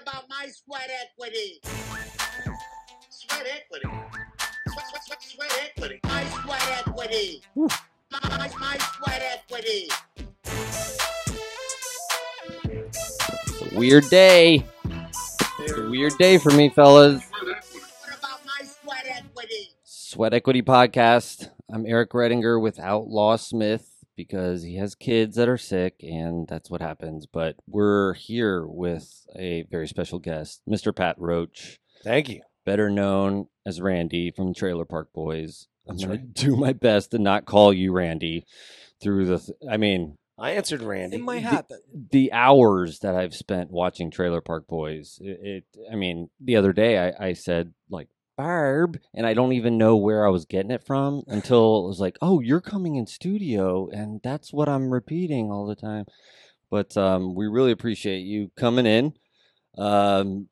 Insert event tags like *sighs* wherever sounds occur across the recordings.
About my sweat equity? Sweat equity. Sweat, sweat, sweat, sweat equity. My sweat equity. My, my, my sweat equity. It's a weird day. It's a weird day for me, fellas. What about my sweat equity? Sweat Equity Podcast. I'm Eric Redinger with Outlaw Smith because he has kids that are sick, and that's what happens. But we're here with a very special guest, Mr. Pat Roach, Thank you. better known as Randy from Trailer Park Boys. That's I'm going right. to do my best to not call you Randy through the. Th- I mean, I answered Randy. It might The- happen. the hours that I've spent watching Trailer Park Boys. It, it I mean, the other day I, I said like Barb, and I don't even know where I was getting it from until it was like, oh, you're coming in studio, and that's what I'm repeating all the time. But um, we really appreciate you coming in. Um,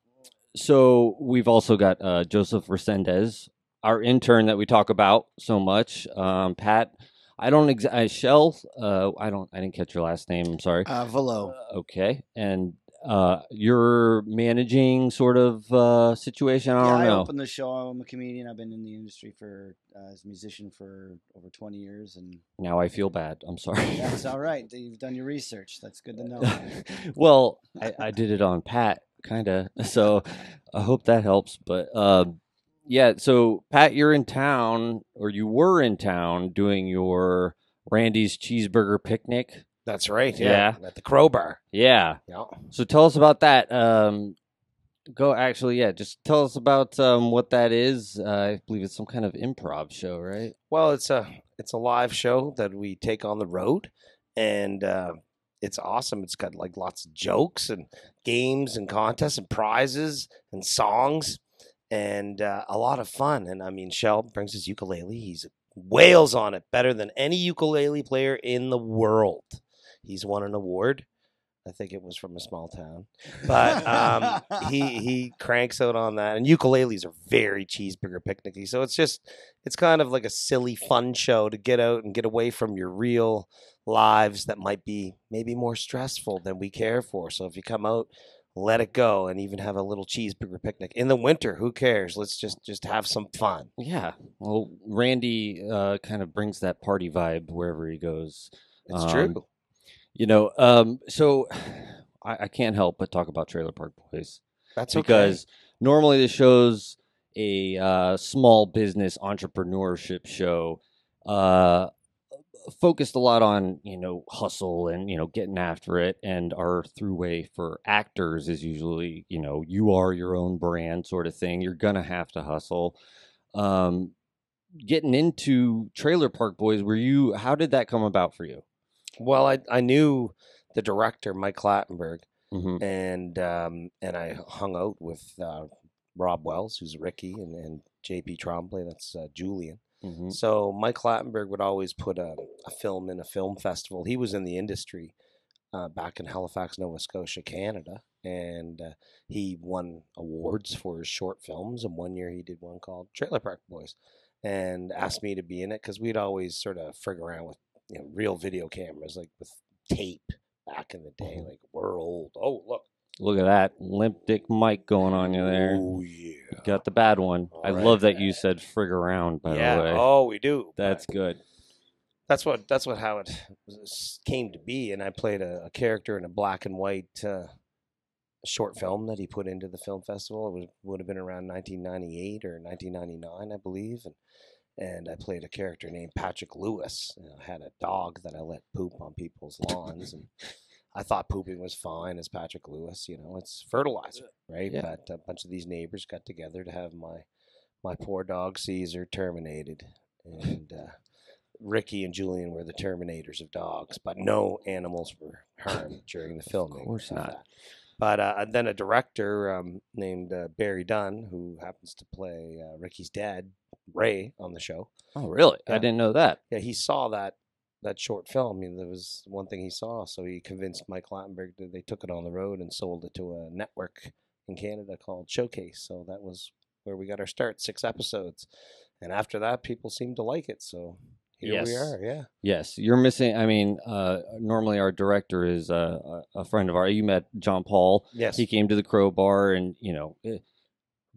so we've also got uh, Joseph Resendez, our intern that we talk about so much. Um, Pat, I don't ex- uh, Shell. Uh, I don't. I didn't catch your last name. I'm sorry. Uh, Velo. Uh, okay, and uh, you're managing sort of uh, situation. I yeah, don't I know. opened the show. I'm a comedian. I've been in the industry for uh, as a musician for over 20 years, and Now I feel bad. I'm sorry. that's *laughs* all right. You've done your research. That's good to know. *laughs* well, I, I did it on Pat, kind of. *laughs* So I hope that helps. But um, yeah, so Pat, you're in town, or you were in town doing your Randy's cheeseburger picnic. That's right. Yeah. Yeah. At the crowbar. Yeah. Yeah. So tell us about that. Um, go actually, yeah. Just tell us about um, what that is. Uh, I believe it's some kind of improv show, right? Well, it's a it's a live show that we take on the road, and uh, it's awesome. It's got like lots of jokes and games and contests and prizes and songs, and uh, a lot of fun. And I mean, Shell brings his ukulele. He's wails on it better than any ukulele player in the world. He's won an award. I think it was from a small town, but um, *laughs* he he cranks out on that. And ukuleles are very cheeseburger picnicky, so it's just it's kind of like a silly fun show to get out and get away from your real lives that might be maybe more stressful than we care for. So if you come out, let it go, and even have a little cheeseburger picnic in the winter. Who cares? Let's just just have some fun. Yeah. Well, Randy uh, kind of brings that party vibe wherever he goes. It's Um, true. You know, um, so I, I can't help but talk about Trailer Park Boys That's okay. because normally the show's a uh, small business entrepreneurship show, uh, focused a lot on you know hustle and you know getting after it. And our throughway for actors is usually you know you are your own brand sort of thing. You're gonna have to hustle. Um, getting into Trailer Park Boys, were you? How did that come about for you? Well, I I knew the director Mike Clattenburg, Mm-hmm. and um, and I hung out with uh, Rob Wells, who's Ricky, and, and JP Tremblay, that's uh, Julian. Mm-hmm. So Mike Clattenburg would always put a, a film in a film festival. He was in the industry uh, back in Halifax, Nova Scotia, Canada, and uh, he won awards for his short films. And one year he did one called Trailer Park Boys, and asked me to be in it because we'd always sort of frig around with you know real video cameras, like with tape back in the day. Like we're old. Oh look, Look at that limp dick Mike going on you there. Oh yeah. Got the bad one. I All love right. that you said frig around. By yeah. the way, Oh, we do. that's but- good. that's what that's what how it came to be and i played a, a character in a black and white uh, short film that he put into the film festival it would, would have been around 1998 or 1999 i believe and and i played a character named patrick lewis and i had a dog that i let poop on people's lawns and i thought pooping was fine as patrick lewis you know it's fertilizer right Yeah. but a bunch of these neighbors got together to have my my poor dog caesar terminated and uh, Ricky and Julian were the terminators of dogs, but no animals were harmed *coughs* during the filming. Of course not. that. But uh, then a director um, named uh, Barrie Dunn, who happens to play uh, Ricky's dad, Ray, on the show. Oh, really? I didn't know that. Yeah, he saw that that short film. I mean, there was one thing he saw, so he convinced Mike Clattenburg that they took it on the road and sold it to a network in Canada called Showcase. So that was where we got our start, six episodes. And after that, people seemed to like it. So here Yes. we are. Yeah. Yes, you're missing. I mean, uh, normally our director is a a friend of ours. You met John Paul. Yes. He came to the Crowbar, and you know, eh,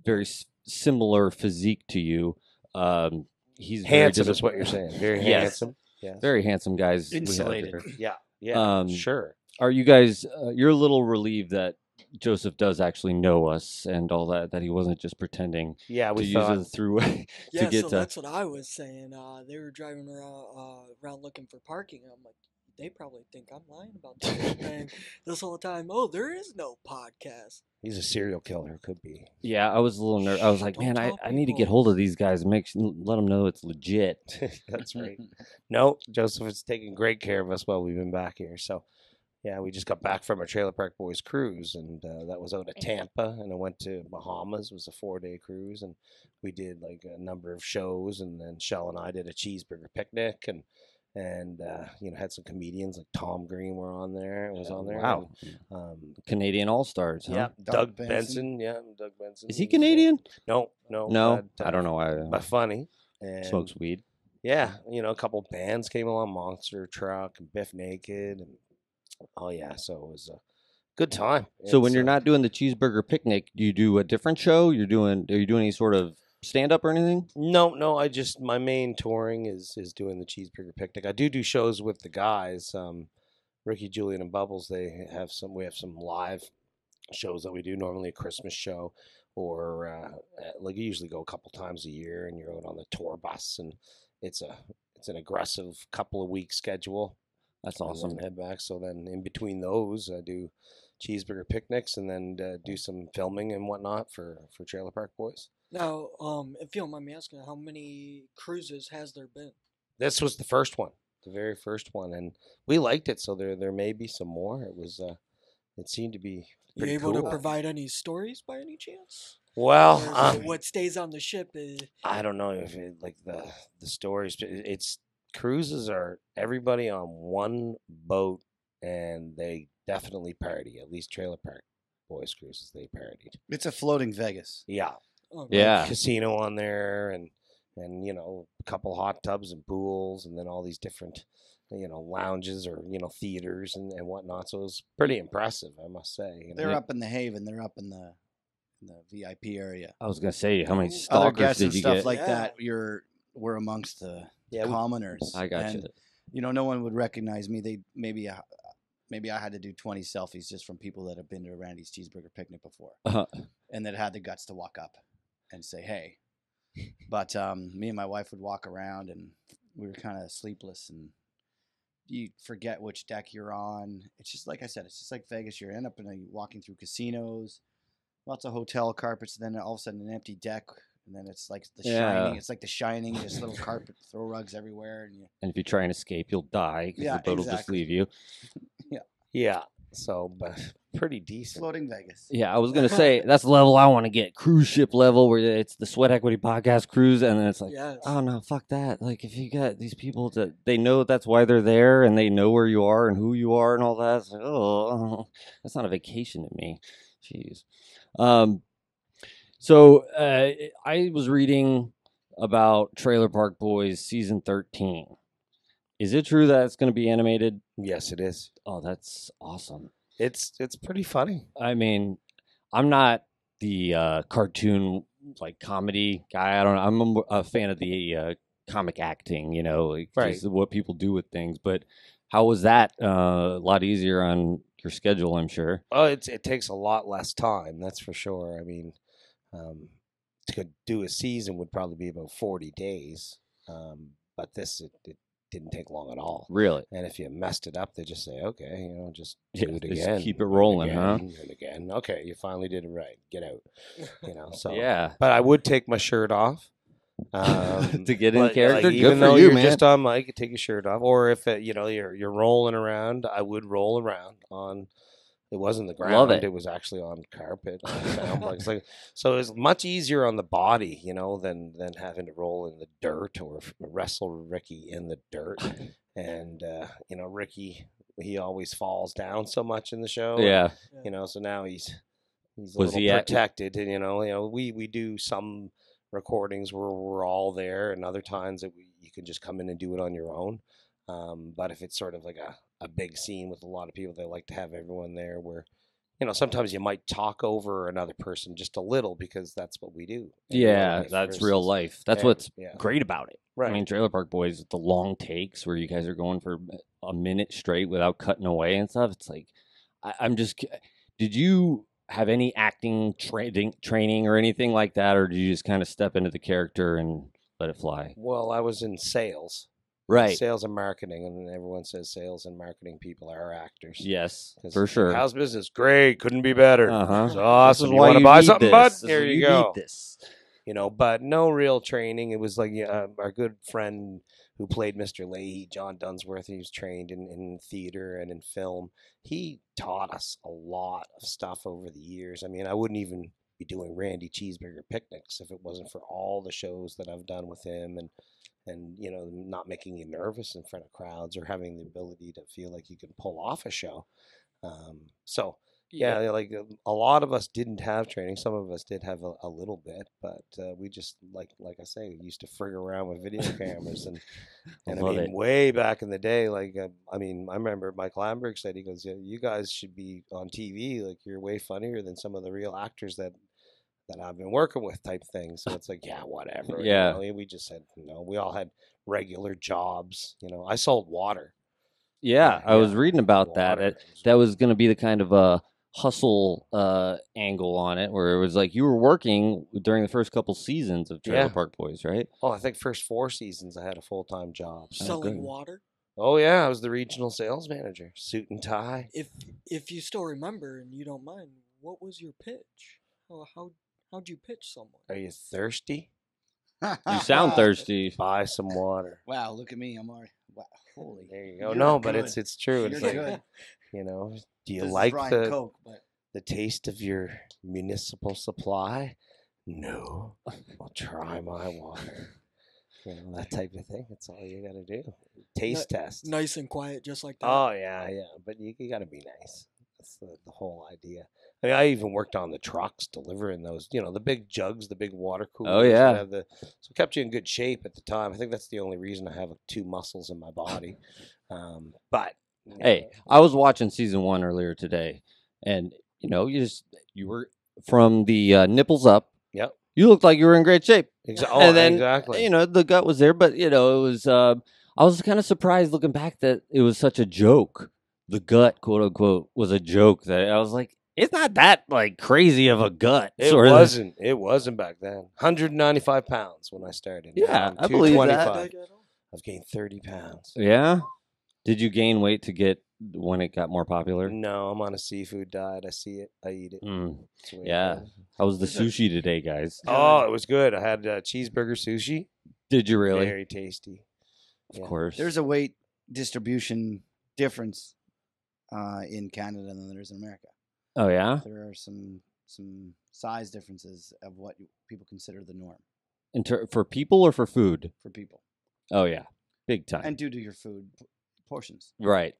very s- similar physique to you. Um, he's very handsome dis- is what you're saying. Very *laughs* Yes. handsome. Yes. Very handsome guys. Insulated. Yeah. Yeah. Um, sure. Are you guys? Uh, you're a little relieved that Joseph does actually know us and all that. That he wasn't just pretending Yeah. to We use thought. a throughway *laughs* Yeah, to get so to. that's what I was saying. Uh, they were driving around, uh, around looking for parking. I'm like, they probably think I'm lying about this whole thing *laughs* this whole time. Oh, there is no podcast. He's a serial killer. Could be. Yeah, I was a little nervous. I was like, Don't man, I, I need to get hold of these guys and make s- let them know it's legit. *laughs* That's right. *laughs* no, Joseph has taken great care of us while we've been back here. So, yeah, we just got back from our Trailer Park Boys cruise, and uh, that was out of Tampa, and I went to Bahamas. It was a four day cruise, and we did like a number of shows, and then Shell and I did a cheeseburger picnic, and and uh, you know had some comedians like Tom Green were on there. It was on there. Wow, and, um, Canadian All Stars. Huh? yeah, Doug Doug, Benson. Benson. Yeah, Doug Benson. Is he was, uh, Canadian? no, no, No, but, I don't uh, know why. But funny. And smokes weed. yeah, you know, a couple bands came along, Monster Truck and Bif Naked, and oh yeah, so it was a good time. So when you're uh, not doing the cheeseburger picnic, do you do a different show? You're doing? Are you doing any sort of stand up or anything? no, no, I just my main touring is is doing the cheeseburger picnic. I do do shows with the guys, um, Ricky, Julian, and Bubbles. They have some. We have some live shows that we do. Normally a Christmas show, or uh, like you usually go a couple times a year, and you're out on the tour bus, and it's a it's an aggressive couple of week schedule. That's awesome. head back. So then in between those, I do cheeseburger picnics and then uh, do some filming and whatnot for for Trailer Park Boys. Now, um, if you don't mind me asking, how many cruises has there been? This was the first one, the very first one, and we liked it. So there there may be some more. It was uh, it seemed to be You pretty able cool. to provide any stories by any chance? well, um, what stays on the ship is I don't know if it, like the the stories. but It's cruises are everybody on one boat, and they definitely party. At least Trailer Park Boys cruises they partied. It's a floating Vegas. Yeah, oh, Yeah. casino on there and and you know a couple hot tubs and pools and then all these different you know lounges or you know theaters and, and whatnot so it was pretty impressive i must say you. They're up in the Haven. They're up in the in the VIP area. I was gonna say, how many Other Other stalkers guests and did you stuff get? like Yeah. that. You're we're amongst the yeah we- commoners. I got and, you. You know, no one would recognize me. They maybe I, maybe I had to do 20 selfies just from people that have been to Randy's cheeseburger picnic before Uh, and that had the guts to walk up and say, "Hey." But um, me and my wife would walk around, and we were kind of sleepless, and you forget which deck you're on. It's just like I said, it's just like Vegas. You're end up in a, walking through casinos, lots of hotel carpets, and then all of a sudden an empty deck, and then it's like the Yeah. shining. It's like the shining, just little carpet *laughs* throw rugs everywhere, and you and if you try and escape, you'll die because Yeah, the boat will just leave you. *laughs* Yeah, yeah so but pretty decent floating Vegas. Yeah, I was gonna *laughs* say that's the level I want to get. Cruise ship level, where it's the Sweat Equity Podcast cruise, and then it's like, yes. oh no, fuck that. Like if you got these people that they know that's why they're there, and they know where you are and who you are and all that. Like, oh, *laughs* that's not a vacation to me. Jeez. Um. So uh, I was reading about Trailer Park Boys season thirteen. Is it true that it's going to be animated? yes it is Oh, that's awesome. It's it's pretty funny I mean, I'm not the uh, cartoon like comedy guy. I don't know. I'm a, a fan of the uh, comic acting, you know, like Right. just what people do with things. But how was that? Uh, a lot easier on your schedule, I'm sure. oh it's it takes a lot less time that's for sure i mean um to do a season would probably be about 40 days um but this it, it didn't take long at all Really? And if you messed it up, they just say, okay, you know, just Yeah, do it just again. keep it rolling, huh? And again. Okay, you finally did it right. Get out. You know, *laughs* so. yeah. But I would take my shirt off. *laughs* Um, To get in but, character? Good even though you, you're man. just on mic, take your shirt off. Or if, it, you know, you're you're rolling around, I would roll around on. It wasn't the ground. Love it. it. was actually on carpet. *laughs* on sound box. Like, so it's much easier on the body, you know, than than having to roll in the dirt or wrestle Ricky in the dirt. And uh, you know, Ricky, he always falls down so much in the show. and, Yeah. you know, so now he's he's a Was little he at- protected. And you know, you know, we we do some recordings where we're all there, and other times that we you can just come in and do it on your own. Um, but if it's sort of like a, a big scene with a lot of people, they like to have everyone there where, you know, sometimes you might talk over another person just a little because that's what we do. Yeah, that's real life. That's and- what's eh, yeah. great about it. Right. I mean, Trailer Park Boys, the long takes where you guys are going for a minute straight without cutting away and stuff. It's like, I, I'm just. Did you have any acting training, training or anything like that, or did you just kind of step into the character and let it fly? Well, I was in sales. Right. Sales and marketing, and everyone says sales and marketing people are actors. Yes, for sure. How's business? Great. Couldn't be better. Uh-huh. It's awesome. This is you want to buy something, bud? Here why you go. Need this. you know, but no real training. It was like uh, our good friend who played Mr. Lahey, John Dunsworth. He was trained in, in theater and in film. He taught us a lot of stuff over the years. I mean, I wouldn't even be doing Randy Cheeseburger picnics if it wasn't for all the shows that I've done with him and and you know not making you nervous in front of crowds or having the ability to feel like you can pull off a show. Um, so yeah, like uh, a lot of us didn't have training. Some of us did have a, a little bit, but uh, we just like like I say, we used to frig around with video cameras and *laughs* and I Love mean, it. way back in the day, like uh, I mean, I remember Mike Lamberg said he goes, yeah, "You guys should be on TV. Like you're way funnier than some of the real actors that." That I've been working with, type thing. So it's like, yeah, whatever. you Yeah. know, we just said, no. We all had regular jobs. You know, I sold water. Yeah, I was reading about that. It, that was going to be the kind of a hustle uh, angle on it, where it was like you were working during the first couple seasons of Trailer Yeah. Park Boys, right? Oh, I think first four seasons I had a full time job. Selling good. water. Oh yeah, I was the regional sales manager, suit and tie. If if you still remember and you don't mind, what was your pitch? How how how'd you pitch someone? Are you thirsty? You sound thirsty. *laughs* Buy some water. Wow, look at me. I'm already. Wow, holy. There you go. You're no, but it's good. it's true. It's You're like good. you know, do you This is like Brian the Coke, but the taste of your municipal supply? No. I'll try my water. You know that type of thing. That's all you got to do. Taste test. Nice and quiet, just like that. Oh yeah, yeah. But you, you got to be nice. That's the, the whole idea. I mean, I even worked on the trucks delivering those. You know, the big jugs, the big water coolers. Oh yeah. The, so it kept you in good shape at the time. I think that's the only reason I have two muscles in my body. *laughs* Um, but you Hey, I was watching season one earlier today, and you know, you just you were from the uh, nipples up. Yep. You looked like you were in great shape. exa- *laughs* oh, and then exactly. you know the gut was there, but you know it was. Uh, I was kind of surprised looking back that it was such a joke. The gut, quote unquote, was a joke. That I was like, it's not that like crazy of a gut. It sort of. wasn't. It wasn't back then. 195 pounds when I started. Yeah, I'm believe that. I've gained 30 pounds. Yeah. Did you gain weight to get when it got more popular? No, I'm on a seafood diet. I see it. I eat it. Mm. It's it Yeah. goes. How was the sushi today, guys? Oh, it was good. I had uh, cheeseburger sushi. Did you really? Very tasty. of yeah. course. there's a weight distribution difference uh, in Canada than there is in America. Oh yeah. There are some some size differences of what people consider the norm In ter- for people or for food? for people, Oh yeah, big time. and due to your food p- portions. Right.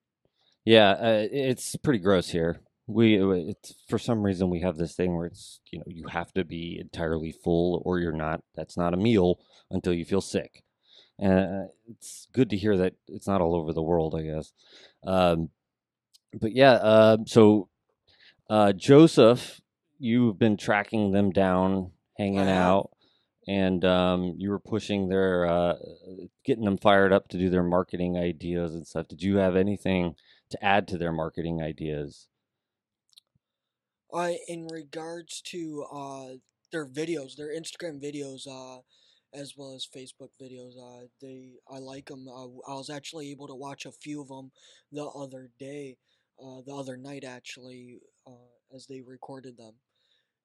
Yeah, uh, it's pretty gross here. We uh, it's for some reason we have this thing where it's you know you have to be entirely full or you're not. That's not a meal until you feel sick. And uh, it's good to hear that it's not all over the world, I guess. Um, but yeah, uh, so uh, Joseph, you've been tracking them down, hanging I out, and um, you were pushing their, uh, getting them fired up to do their marketing ideas and stuff. Did you have anything to add to their marketing ideas? Uh, in regards to uh their videos, their Instagram videos, uh, as well as Facebook videos, uh, they I like them. Uh, I was actually able to watch a few of them the other day, uh, the other night actually, uh, as they recorded them,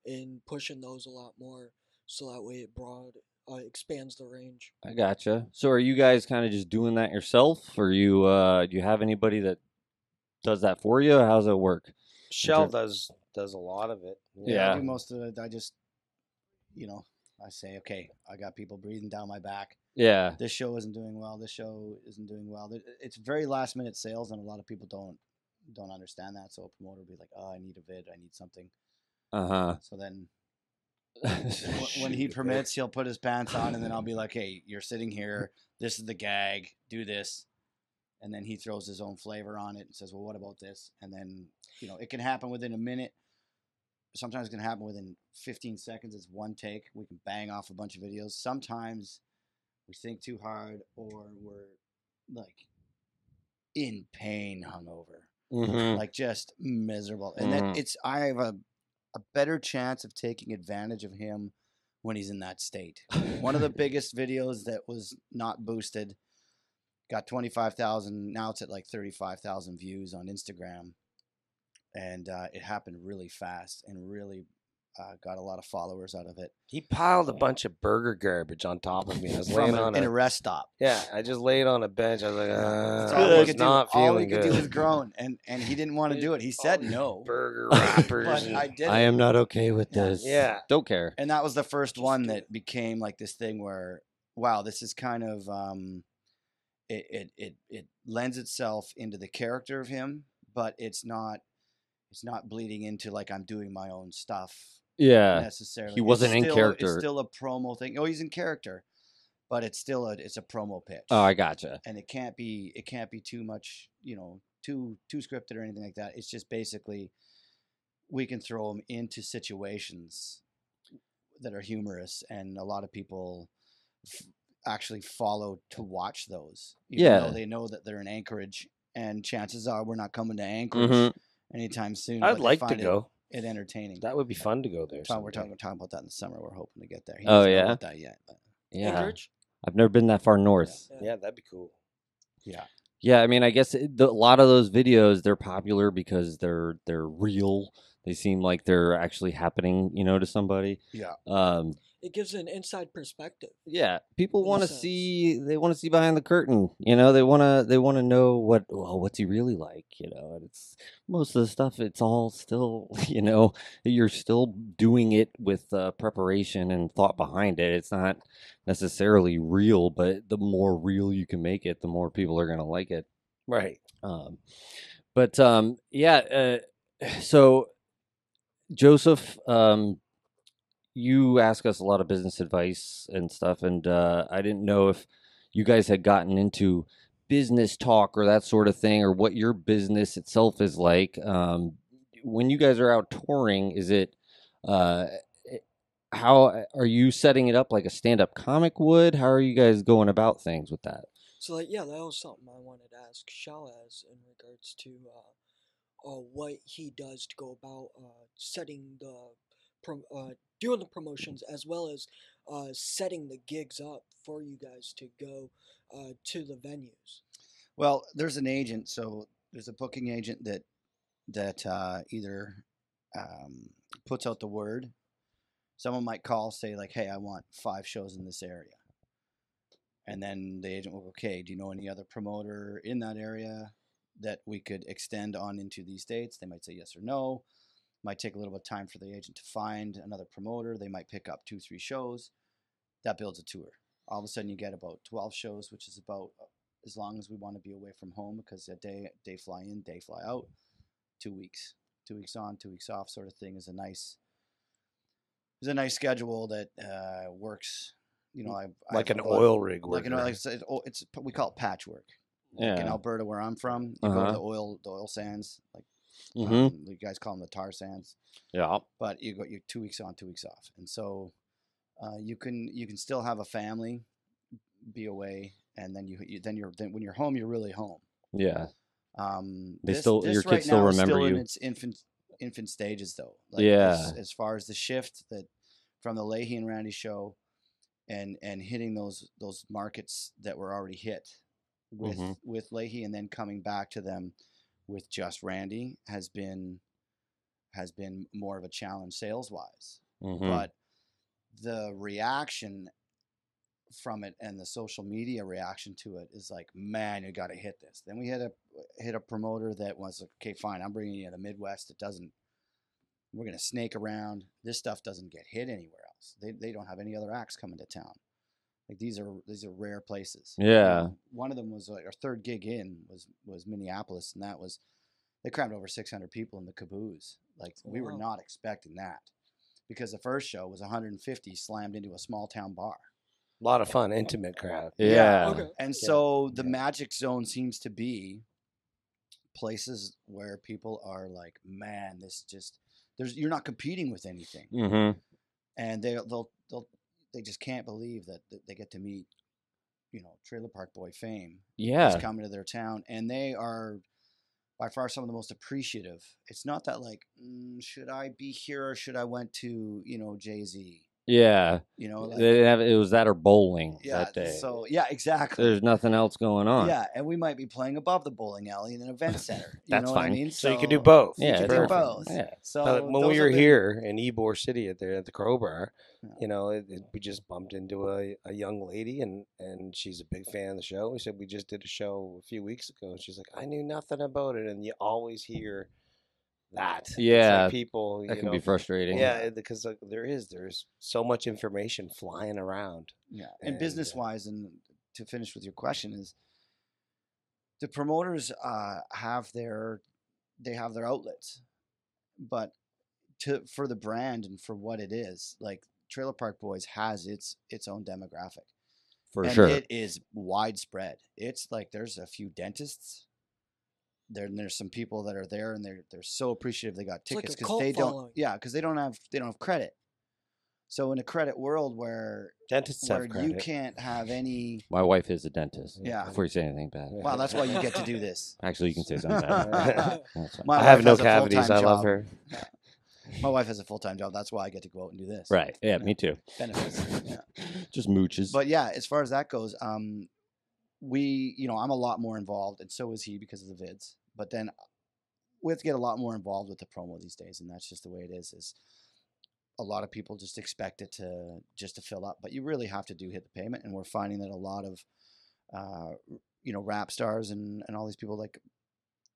and pushing those a lot more, so that way it broad uh, expands the range. I gotcha. So are you guys kind of just doing that yourself, or you uh, do you have anybody that does that for you? How's it work? Shell does does a lot of it. Yeah. I do most of it. I just, you know, I say, okay, I got people breathing down my back. Yeah, This show isn't doing well. This show isn't doing well. It's very last minute sales, and a lot of people don't don't understand that. So a promoter will be like, oh, I need a vid, I need something. uh huh. So then *laughs* when he permits, he'll put his pants on, and then I'll be like, "Hey, you're sitting here. This is the gag. Do this." And then he throws his own flavor on it and says, "Well, what about this?" And then you know, it can happen within a minute. Sometimes it can happen within 15 seconds. It's one take. We can bang off a bunch of videos. Sometimes we think too hard, or we're like in pain, hungover Mhm. like just miserable. And Mhm. then it's I have a a better chance of taking advantage of him when he's in that state. One of the *laughs* biggest videos that was not boosted got 25,000 now it's at like 35,000 views on Instagram. And uh, it happened really fast and really uh, got a lot of followers out of it. He piled a bunch of burger garbage on top of me. I was *laughs* laying a, on in a, a rest stop. yeah. I just laid on a bench. I was like, uh, all I we was could do. not All we feeling could good. do was groan, and and he didn't want to *laughs* do it. He said no, burger *laughs* wrappers. but I did. I am not okay with Yeah. this. yeah. Don't care. and that was the first Just one that became like this thing where wow this is kind of um it it it, it lends itself into the character of him but it's not it's not bleeding into like i'm doing my own stuff Yeah. necessarily he wasn't in still- character. it's still a promo thing oh he's in character but it's still a it's a promo pitch Oh, I gotcha. and it can't be it can't be too much you know too too scripted or anything like that it's just basically we can throw them into situations that are humorous and a lot of people f- actually follow to watch those even Yeah. though they know that they're in anchorage and chances are we're not coming to anchorage Mhm. anytime soon I'd like to go. It, entertaining That would be fun to go there. Tom, we're talking, we're talking about that in the summer we're hoping to get there he Oh, doesn't yeah? that yet but Yeah. Anchorage? I've never been that far north. Yeah, that'd be cool. yeah Yeah, I mean, I guess it, the, a lot of those videos they're popular because they're they're real. They seem like they're actually happening, you know, to somebody. yeah Um, It gives an inside perspective. yeah, people want to see. They want to see behind the curtain. You know, they want to. They want to know what. Well, what's he really like? You know, and it's most of the stuff. It's all still. *laughs* You know, you're still doing it with uh, preparation and thought behind it. It's not necessarily real, but the more real you can make it, the more people are gonna like it. Right. Um, but um, yeah, uh, *sighs* so Joseph, um, you ask us a lot of business advice and stuff, and uh, I didn't know if you guys had gotten into business talk or that sort of thing, or what your business itself is like. Um, when you guys are out touring, is it uh, how are you setting it up like a stand-up comic would? How are you guys going about things with that? So like yeah, that was something I wanted to ask Shalaz in regards to uh, uh, what he does to go about uh, setting the prom- uh, doing the promotions as well as uh, setting the gigs up for you guys to go uh, to the venues. Well, there's an agent, so there's a booking agent that that uh, either um, puts out the word. Someone might call, say like, "Hey, I want five shows in this area," and then the agent will go, "Okay, do you know any other promoter in that area that we could extend on into these dates?" They might say yes or no. Might take a little bit of time for the agent to find another promoter. They might pick up two, three shows. That builds a tour. All of a sudden, you get about twelve shows, which is about as long as we want to be away from home because a day day fly in, day fly out, two weeks, two weeks on, two weeks off, sort of thing is a nice is a nice schedule that uh, works. You know, I've, Like I've an a lot- oil rig. like an worker. oil, like I oh, it's we call it patchwork. Like in Alberta, where I'm from, you go Uh-huh. to the oil the oil sands, like Mm-hmm. um, you guys call them the tar sands Yeah. but you got your two weeks on, two weeks off, and so uh, you can you can still have a family, be away, and then you, you then you're then when you're home, you're really home. Yeah. Um, They this, still- this your right kids still remember still in you. its infant infant stages though. As, Yeah. as far as the shift that from the Lahey and Randy show, and and hitting those those markets that were already hit with Mhm. with Lahey, and then coming back to them with just Randy has been has been more of a challenge sales wise Mm-hmm. but the reaction from it and the social media reaction to it is like man you got to hit this. Then we hit a hit a promoter that was like, okay fine i'm bringing you to the midwest. It doesn't we're to snake around. This stuff doesn't get hit anywhere else. They, they don't have any other acts coming to town like these are these are rare places Yeah. one of them was like our third gig in was was minneapolis and that was they crammed over 600 people in the caboose like we were not expecting that because the first show was 150 slammed into a small town bar. A lot of fun, intimate crowd. Yeah. Okay. And Yeah, so the yeah. magic zone seems to be places where people are like, man, this just there's you're not competing with anything, Mm-hmm. and they they'll they'll they just can't believe that, that they get to meet, you know, Trailer Park Boy fame Yeah. is coming to their town, and they are by far some of the most appreciative. It's not that like, mm, should I be here or should I went to you know Jay Z, Yeah. you know, like, They have, it was that or bowling yeah. that day. So yeah, exactly. There's nothing else going on. Yeah, and we might be playing above the bowling alley in an event *laughs* center. You That's know what I fine. mean? So, you can do both. Yeah, You can do both. Yeah. So But when we were been- here in Ybor City at the at the Crowbar, Yeah. you know, it, it- we just bumped into a, a young lady and and she's a big fan of the show. We said we just did a show a few weeks ago. And she's like, I knew nothing about it, and you always hear that. It's like Yeah, people. That you can know, be frustrating. Yeah, because like, there is there's so much information flying around. Yeah, and, And, business uh, wise, and to finish with your question is, the promoters uh, have their they have their outlets, but to for the brand and for what it is, like Trailer Park Boys has its its own demographic. for and sure. It is widespread. It's like there's a few dentists. There, and there's some people that are there, and they're they're so appreciative they got tickets because cult they don't. Yeah, because they don't have they don't have credit. So in a credit world where Dentists where have you can't have any, My wife is a dentist. Yeah. Before you say anything bad. Yeah. well, that's why you get to do this. *laughs* Actually, you can say something bad. *laughs* That's fine. My I have no cavities. I love job. her. *laughs* My wife has a full time job. That's why I get to go out and do this. Right. Yeah, me too. Benefits. Yeah. Just mooches. But yeah, as far as that goes, um, we, you know, I'm a lot more involved, and so is he because of the vids. But then we have to get a lot more involved with the promo these days, and that's just the way it is. Is a lot of people just expect it to just to fill up, but you really have to do hit the payment, and we're finding that a lot of, uh, you know, rap stars and and all these people like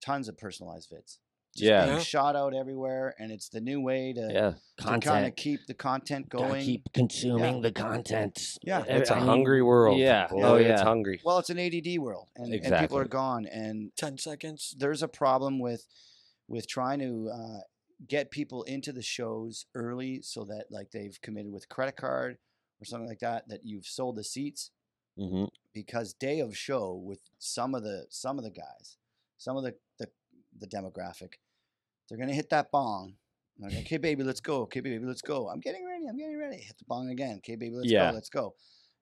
tons of personalized vids. Just Yeah. being shot out everywhere, and it's the new way to, yeah. to kind of Content. keep the content Gotta going. keep consuming the content. Yeah. It's a a hungry world. Yeah. Boy, Oh, It's yeah. hungry. Well, it's an ADD world, and, and people Exactly. are gone, and Ten seconds. there's a problem with with trying to uh, get people into the shows early, so that like they've committed with credit card or something like that. That you've sold the seats hmm because day of show with some of the some of the guys, some of the the, the demographic, they're gonna hit that bong. like, okay, baby, let's go. Okay, baby, let's go. I'm getting ready. I'm getting ready. Hit the bong again. Okay, baby, let's Yeah. go. Let's go.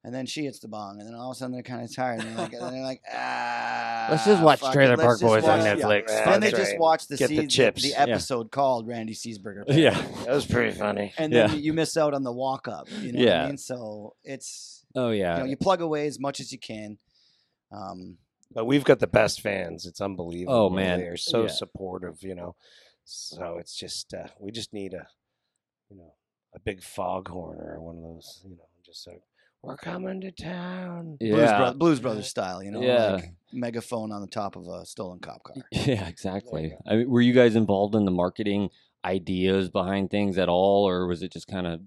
And then she hits the bong, and then all of a sudden they're kind of tired, and they're like, and they're like *laughs* ah. Let's just watch fuck it, Trailer Park Boys on watch- yeah." Netflix. Yeah. Then they That's just watch the, Get the chips. the Yeah. episode called Randy Seasburger. Yeah. *laughs* That was pretty funny. And then Yeah. you, you miss out on the walk up. You know what Yeah. I mean? So it's Oh you yeah. know you plug away as much as you can. Um, But we've got the best fans. It's unbelievable. Oh, man. they are so Yeah. supportive. You know, so it's just uh, we just need a, you know, a big foghorn or one of those. You know, just like we're coming to town. Blues, yeah. Bro- Blues Brothers style, you know, Yeah. like megaphone on the top of a stolen cop car. *laughs* Yeah, exactly. I mean, were you guys involved in the marketing ideas behind things at all, or was it just kind of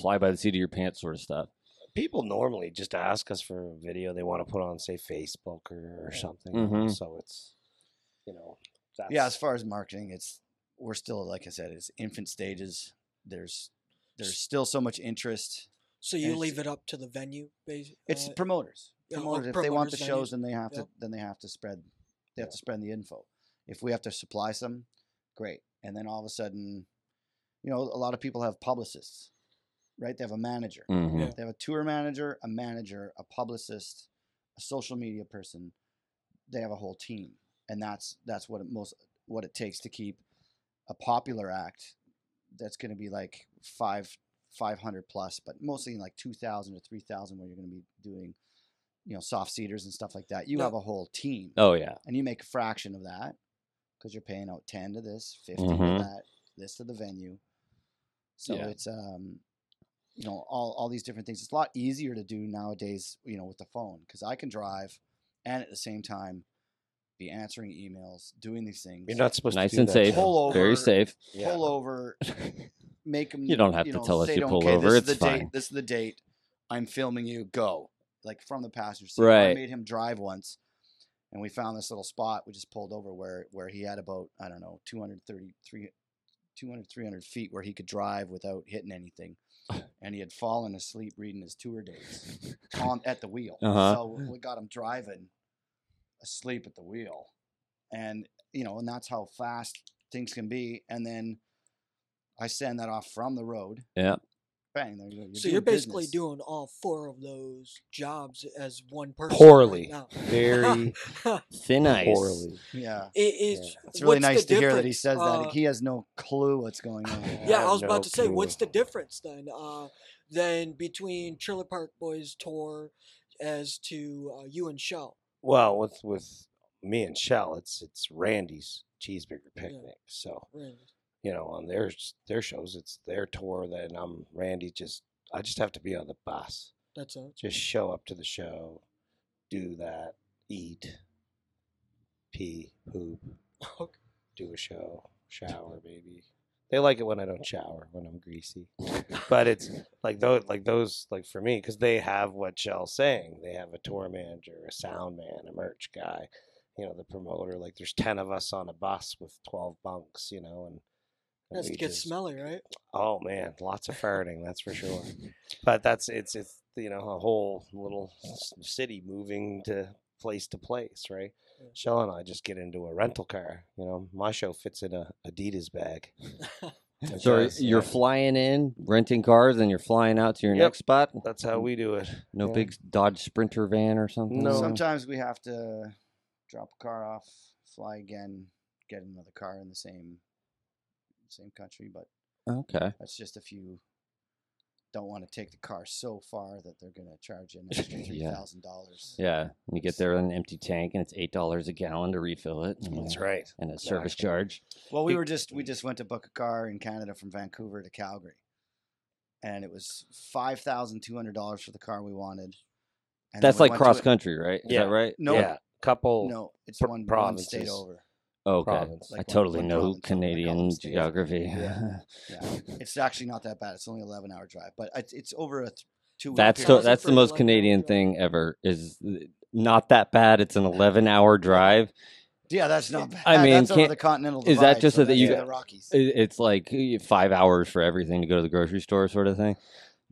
fly by the seat of your pants sort of stuff? People normally just ask us for a video they want to put on, say, Facebook or, or something. you know, Mhm. So it's, you know, that's, Yeah, as far as marketing, it's we're still like I said, it's infant stages. There's there's still so much interest. So you leave it up to the venue, basically. It's promoters. yeah, oh, Promoters. if they want the promoters, shows, then they have to then they have to spread they have to spread the info. If we have to supply some, great. And then all of a sudden, you know, a lot of people have publicists, right? They have a manager. hmm Yeah. They have a tour manager, a manager, a publicist, a social media person. They have a whole team, and that's that's what it most what it takes to keep a popular act that's going to be like five five hundred plus, but mostly like two thousand or three thousand, where you're going to be doing, you know, soft seaters and stuff like that. You Yeah. have a whole team, Oh yeah. and you make a fraction of that because you're paying out ten to this, 50 Mhm. to that, this to the venue. So Yeah. it's um, you know, all all these different things. It's a lot easier to do nowadays, you know, with the phone because I can drive, and at the same time, be answering emails, doing these things. You're not supposed Nice to do and that, safe. Joe. Pull Very over, safe. Yeah. pull over, *laughs* make them. You don't have to know, tell us you to 'em, pull "Okay, over, This is it's the fine." date. This is the date. I'm filming you. Go like from the passenger seat. right. I made him drive once, and we found this little spot. We just pulled over where where he had about I don't know 230, 300 200, 300 feet where he could drive without hitting anything. And he had fallen asleep reading his tour dates on at the wheel. Uh-huh. So we got him driving asleep at the wheel. And, you know, and that's how fast things can be. And then I send that off from the road. Yeah. Bang. There you go. You're so you're basically business. doing all four of those jobs as one person. Poorly. Right. Very *laughs* Thin ice. poorly. Yeah. It is. It's really nice to hear that he says Uh, that. He has no clue what's going on. Yeah, I I was have about no to say, what's the difference then? Uh, then between Trailer Park Boys tour as to uh, you and Shell. Well, with with me and Shell, it's it's Randy's cheeseburger picnic. So Randy. You know, on their their shows, it's their tour. Then I'm Randy. Just I just have to be on the bus. That's it. Just show up to the show, do that, eat, pee, poop, Okay. do a show, shower, *laughs* maybe. They like it when I don't shower, when I'm greasy. *laughs* but it's like those, like those, like for me, because they have what Shell's saying. They have a tour manager, a sound man, a merch guy, you know, the promoter. Like there's ten of us on a bus with twelve bunks, you know, and, and Has to get just- smelly, right? Oh man, lots of farting, that's for sure. *laughs* But that's it's it's you know a whole little city moving to place to place, right? Yeah. Shell and I just get into a rental car. You know, my show fits in a Adidas bag. *laughs* It So does, you're yeah. flying in, renting cars, and you're flying out to your Yep. next spot. That's how we do it. No yeah. big Dodge Sprinter van or something. No. Sometimes we have to drop a car off, fly again, get another car in the same same country, but Okay. that's just if you don't want to take the car so far that they're going to charge you an *laughs* extra three Yeah. thousand dollars. Yeah. And you get there with an empty tank, and it's eight dollars a gallon to refill it. and, That's right. And a service charge. Well, we were just we just went to book a car in Canada from Vancouver to Calgary, and it was five thousand two hundred dollars for the car we wanted. And That's we like cross country, right? Is Yeah. that right? No, Yeah, couple. no, it's pr- one, one state over. Oh, okay. province. I Like one- totally one know province over, like Canadian geography. Yeah. Yeah, *laughs* it's actually not that bad. It's only eleven hour drive, but it's, it's over a th- two. That's to, that's the most 11 hour Canadian drive? thing ever. Is not that bad. It's an 11 hour drive. yeah, that's not bad. I mean, that's over can't- the continental. is that just so so that you in got- the Rockies? It's like five hours for everything to go to the grocery store, sort of thing.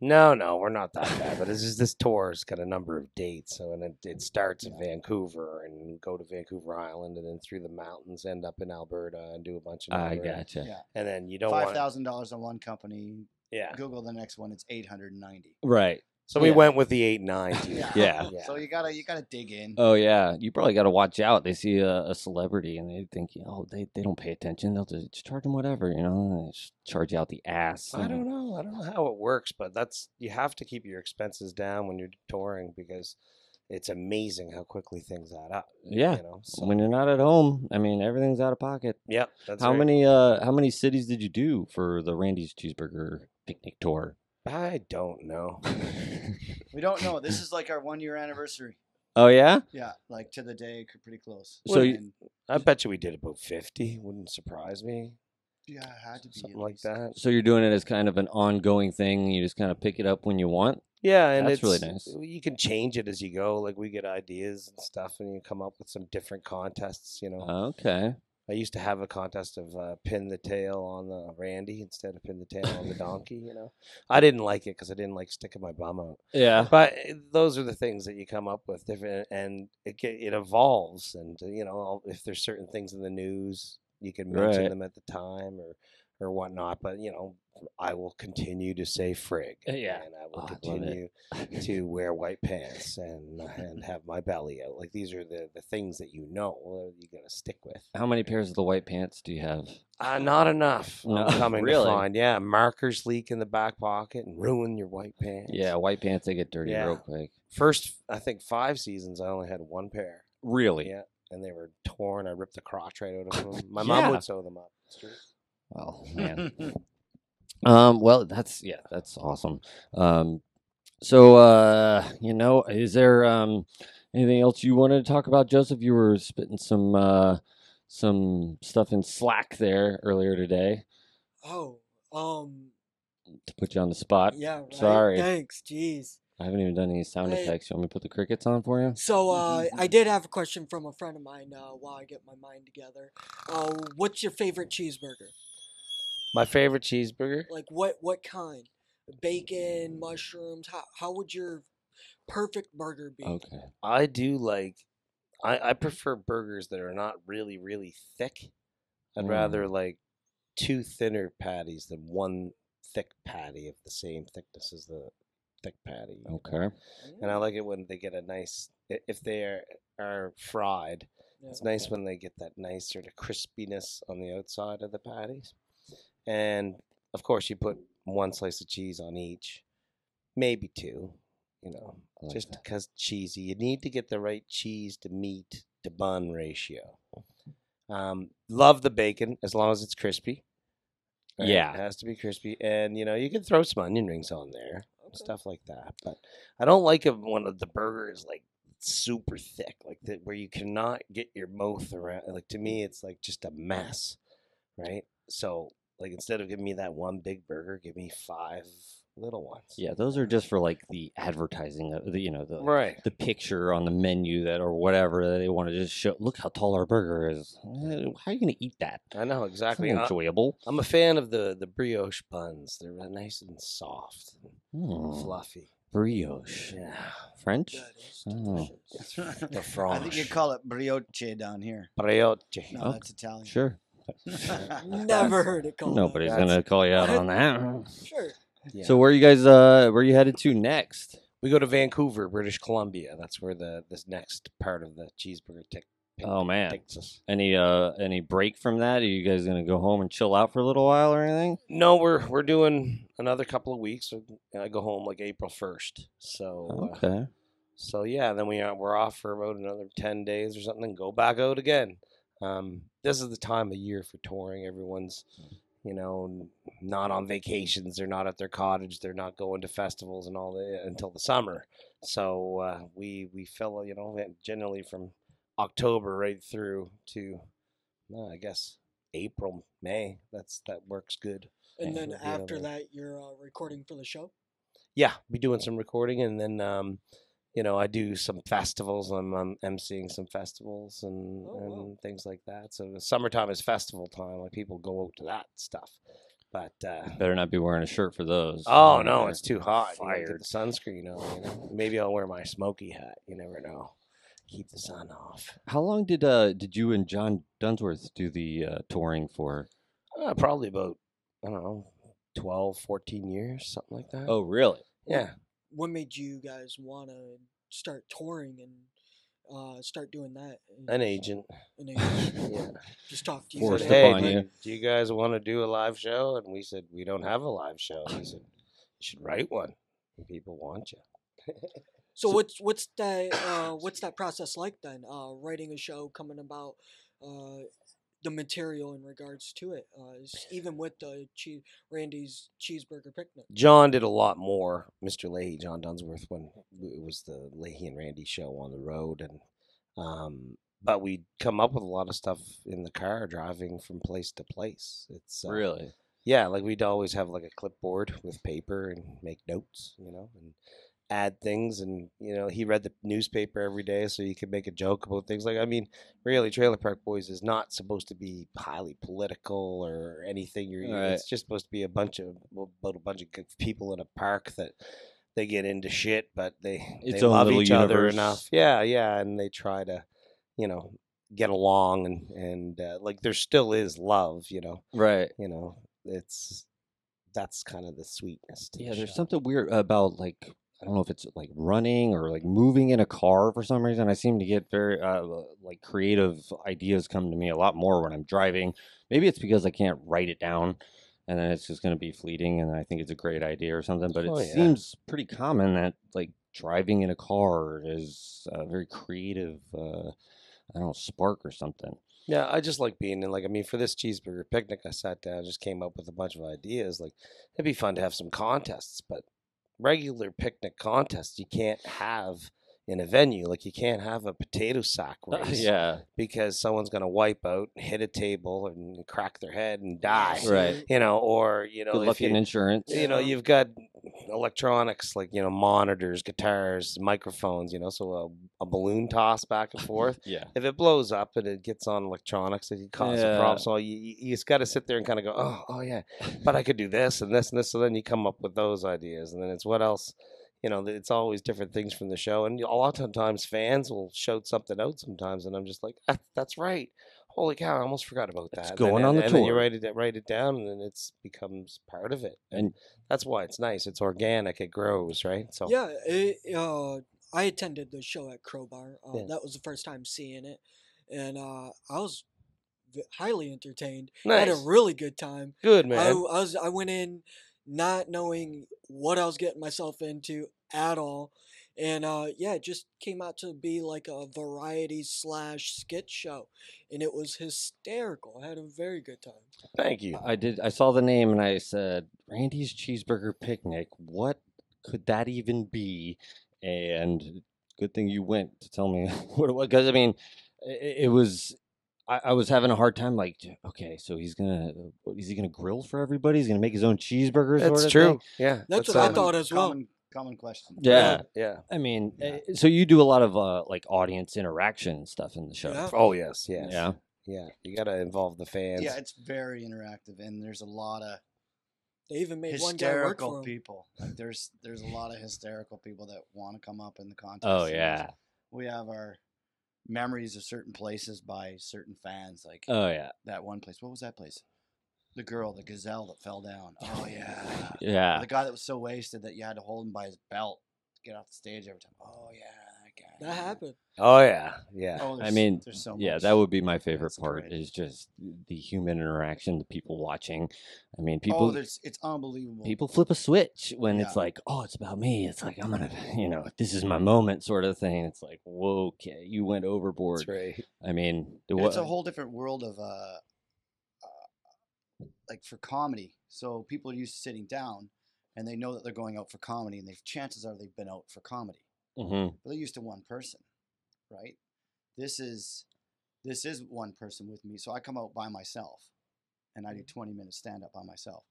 No, no, we're not that bad. But this is this tour's got a number of dates, so and it, it starts in Vancouver and go to Vancouver Island, and then through the mountains, end up in Alberta, and do a bunch of. I Alberta. gotcha. Yeah. And then you don't Five want. thousand dollars on one company. Yeah. Google the next one. It's eight hundred and ninety. Right. So we Yeah. went with the eight nine. *laughs* Yeah. Yeah. *laughs* Yeah. So you gotta you gotta dig in. Oh yeah, you probably got to watch out. They see a, a celebrity and they think, oh, they, they don't pay attention. They'll just, just charge them whatever, you know. They just charge you out the ass. I and- don't know. I don't know how it works, but that's you have to keep your expenses down when you're touring because it's amazing how quickly things add up. Yeah. You know. So, When you're not at home, I mean, everything's out of pocket. yeah. That's how right. many uh how many cities did you do for the Randy's cheeseburger picnic tour? I don't know. *laughs* We don't know. This is like our one year anniversary. Oh yeah. Yeah, like to the day, c- pretty close. So you- And, I bet you we did about fifty. Wouldn't surprise me. yeah, it had to be Something like least. that. So you're doing it as kind of an ongoing thing. You just kind of pick it up when you want. Yeah, and That's really nice. You can change it as you go. Like we get ideas and stuff, and you come up with some different contests. You know, Okay. I used to have a contest of uh, pin the tail on the Randy instead of pin the tail on the *laughs* donkey. You know, I didn't like it because I didn't like sticking my bum out. Yeah. But eh, those are the things that you come up with, different, and it it evolves. And uh, you know, if there's certain things in the news, you can mention Right. them at the time or or whatnot. But you know, I will continue to say frig. Uh, yeah. and I Oh, will I continue *laughs* to wear white pants and and have my belly out. Like these are the the things that you know you got to stick with. How many pairs of the white pants do you have? Uh, not enough. No, I'm *laughs* coming really? to find. Yeah, markers leak in the back pocket and ruin your white pants. Yeah, white pants they get dirty Yeah. real quick. First, I think five seasons, I only had one pair. Really? Yeah, and they were torn. I ripped the crotch right out of them. My Yeah. mom would sew them up. It's true. Well, *laughs* man. um. Well, that's yeah, that's awesome. Um. So, uh, you know, is there um anything else you wanted to talk about, Joseph? You were spitting some uh some stuff in Slack there earlier today Oh, um, to put you on the spot. yeah. Right? Sorry. Thanks. Jeez. I haven't even done any sound Hey. effects. You want me to put the crickets on for you? So uh, I did have a question from a friend of mine uh, while I get my mind together. Uh, what's your favorite cheeseburger? My favorite cheeseburger. Like what what kind? Bacon, mushrooms. How how would your perfect burger be? Okay. I do like. I I prefer burgers that are not really really thick. I'd Mm. rather like two thinner patties than one thick patty of the same thickness as the thick patty. know? Okay. And I like it when they get a nice if they are are fried. Yeah. It's nice when they get that nice sort of crispiness on the outside of the patties. And of course, you put one slice of cheese on each, maybe two. You know, like just that. because cheesy. You need to get the right cheese to meat to bun ratio. Um, love the bacon as long as it's crispy. Yeah. it has to be crispy, and you know you can throw some onion rings on there, Okay. stuff like that. But I don't like one of the burgers like super thick, like that, where you cannot get your mouth around. Like to me, it's like just a mess, right? So like instead of giving me that one big burger, give me five little ones. Yeah, those are just for like the advertising, of the, you know, the right. the picture on the menu that or whatever that they want to just show. Look how tall our burger is. Eh, How are you going to eat that? I know exactly. not enjoyable. I'm a fan of the the brioche buns. They're nice and soft and Hmm, fluffy. brioche. Yeah, French? That is Oh. delicious. the *laughs* I think you call it brioche down here. brioche. No, Oh, that's Italian. Sure. *laughs* Never heard it called. Nobody's That's- going to call you out on *laughs* that. Sure. Yeah. So where are you guys uh where are you headed to next? We go to Vancouver, British Columbia. That's where the this next part of the cheeseburger tick Oh man. takes us. Any uh any break from that? Are you guys going to go home and chill out for a little while or anything? No, we're we're doing another couple of weeks. So I go home like April first. So uh, Okay. so yeah, then we are we're off for about another ten days or something. and Go back out again. Um, this is the time of year for touring. Everyone's you know not on vacations. They're not at their cottage. They're not going to festivals and all the, until the summer. So uh, we we fill you know generally from October right through to uh, I guess April May. That's that works good. And then we'll be able after that, you're uh, recording for the show. yeah, be doing some recording, and then um, you know I do some festivals. I'm, I'm emceeing some festivals and, Oh, wow. and things like that. So the summertime is festival time. Like people go out to that stuff. But uh, Better not be wearing a shirt for those. oh no, it's too hot. You gotta Fired. Get the sunscreen on. You know? Maybe I'll wear my smoky hat. You never know. Keep the sun off. How long did uh did you and John Dunsworth do the uh, touring for? Uh, probably about I don't know, 12, 14 years, something like that. Oh, really? yeah. What made you guys want to start touring and uh, start doing that? and- An agent. and then *laughs* Yeah. Just talk to you. Forced said, hey, upon do, you. do you guys want to do a live show? And we said, we don't have a live show. He said, you should write one. And people want you. *laughs* So what's what's that uh, *coughs* what's that process like then? Uh, writing a show, coming about uh, the material in regards to it, uh, even with the che- Randy's cheeseburger picnic. John did a lot more, Mr. Lahey, John Dunsworth, when it was the Lahey and Randy show on the road. And, um, but we'd come up with a lot of stuff in the car driving from place to place. It's uh, Really? Yeah, like we'd always have like a clipboard with paper and make notes, you know, and add things. And you know, he read the newspaper every day, so you could make a joke about things. Like, I mean, really, Trailer Park Boys is not supposed to be highly political or anything. You're, Right. It's just supposed to be a bunch of about a bunch of people in a park that they get into shit, but they Its they love each other enough. Yeah, yeah, and they try to, you know. Get along and and uh, like there still is love, you know Right. you know, it's that's kind of the sweetness. To Yeah, the there's show. something weird about like I don't know if it's like running or like moving in a car for some reason. I seem to get very uh, like creative ideas come to me a lot more when I'm driving. Maybe it's because I can't write it down, and then it's just going to be fleeting, and I think it's a great idea or something. But it Oh, yeah. seems pretty common that like driving in a car is a very creative. Uh, I don't know, spark or something. Yeah, I just like being in. Like, I mean, for this cheeseburger picnic, I sat down, just came up with a bunch of ideas. Like, it'd be fun to have some contests, but regular picnic contest, you can't have in a venue. Like, you can't have a potato sack *laughs* race, yeah, because someone's gonna wipe out, hit a table, and crack their head and die. Right. You know, or you know, good luck you, in insurance. you know you've got electronics like you know monitors, guitars, microphones. You know, so a, a balloon toss back and *laughs* forth. Yeah. if it blows up and it gets on electronics, it can cause a problem. So you, you, you just got to sit there and kind of go, oh, oh yeah, but I could do this and this and this. So then you come up with those ideas, and then it's what else. You know, it's always different things from the show, and a lot of times fans will shout something out sometimes, and I'm just like, "Ah, "That's right, holy cow, I almost forgot about that." It's going then, on the and then you write it write it down, and then it's becomes part of it, And that's why it's nice. It's organic. It grows, right? So Yeah, it, uh, I attended the show at Crowbar. Uh, Yeah. That was the first time seeing it, and uh, I was highly entertained. I had a really good time. good I, man. I was I went in not knowing what I was getting myself into at all, and uh, yeah, it just came out to be like a variety slash skit show, and it was hysterical. I had a very good time. Thank you. I did. I saw the name and I said, "Randy's Cheeseburger Picnic." What could that even be? And good thing you went to tell me *laughs* what it was, because I mean, it, it was. I, I was having a hard time. Like, okay, so he's gonna, what, is he gonna grill for everybody? He's gonna make his own cheeseburgers. That's sort of true. thing? Yeah, That's what uh, I thought as well. Common, common question. Yeah. Yeah. I mean, Yeah. eh, so you do a lot of uh, like audience interaction stuff in the show. Yeah. Oh yes, yes. Yeah. Yeah. You got to involve the fans. Yeah, it's very interactive, and there's a lot of They even made one guy work hysterical for him. people. Like there's there's a lot of hysterical people that want to come up in the contest. Oh yeah. we have our memories of certain places by certain fans. Like Oh yeah. that one place. What was that place? The girl, the gazelle that fell down. Oh yeah. *laughs* Yeah. The guy that was so wasted that you had to hold him by his belt to get off the stage every time. Oh yeah, that happened. Oh yeah. Yeah. Oh, I mean, there's so yeah, much. that would be my favorite That's part. great. Is just the human interaction, the people watching. I mean, Oh, people there's it's unbelievable. people flip a switch when it's like, oh, it's about me. It's like I'm gonna, you know, this is my moment, sort of thing. It's like, whoa, okay, you went overboard. That's right. I mean, the it's a whole different world of uh, uh, like for comedy. So people are used to sitting down, and they know that they're going out for comedy, and they chances are they've been out for comedy, Mhm. but they're used to one person, right? This is this is one person with me, so I come out by myself, and I do twenty minutes stand up by myself.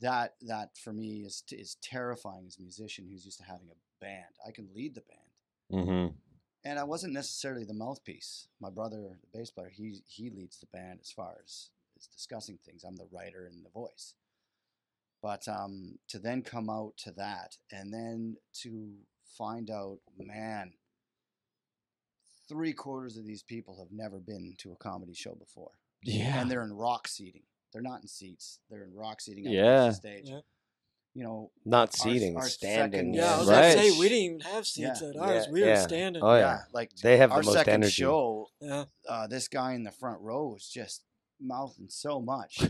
That that for me is is terrifying as a musician who's used to having a band. I can lead the band Mhm. and I wasn't necessarily the mouthpiece. My brother, the bass player, he he leads the band as far as, as discussing things. I'm the writer and the voice. But um, to then come out to that, and then to find out, man, three quarters of these people have never been to a comedy show before, Yeah. and they're in rock seating. They're not in seats. They're in rock seating. up Yeah. the stage. Yeah. You know, Not seating, our standing. second- Yeah, I was Right. gonna say we didn't even have Yeah. seats at ours. Yeah, we were standing. Oh yeah. like They have the our most second energy. show. Yeah. uh, this guy in the front row was just mouthing so much.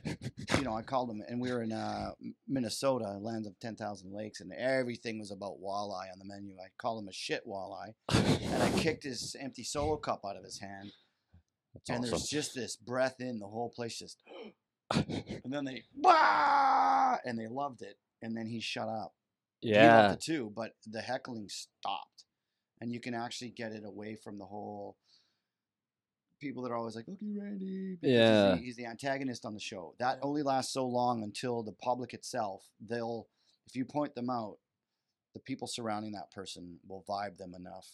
you know, I called him, and we were in uh, Minnesota, lands of 10,000 lakes, and everything was about walleye on the menu. I called him a shit walleye, and I *laughs* kicked his empty solo cup out of his hand, That's and there's just this breath in, the whole place just, *gasps* and then they, "Wah!" and they loved it, and then he shut up. He yeah. loved it too, but the heckling stopped, and you can actually get it away from the whole. People that are always like, "Okay, Randy," because he's Yeah. the, he's the antagonist on the show. That only lasts so long until the public itself. They'll, if you point them out, the people surrounding that person will vibe them enough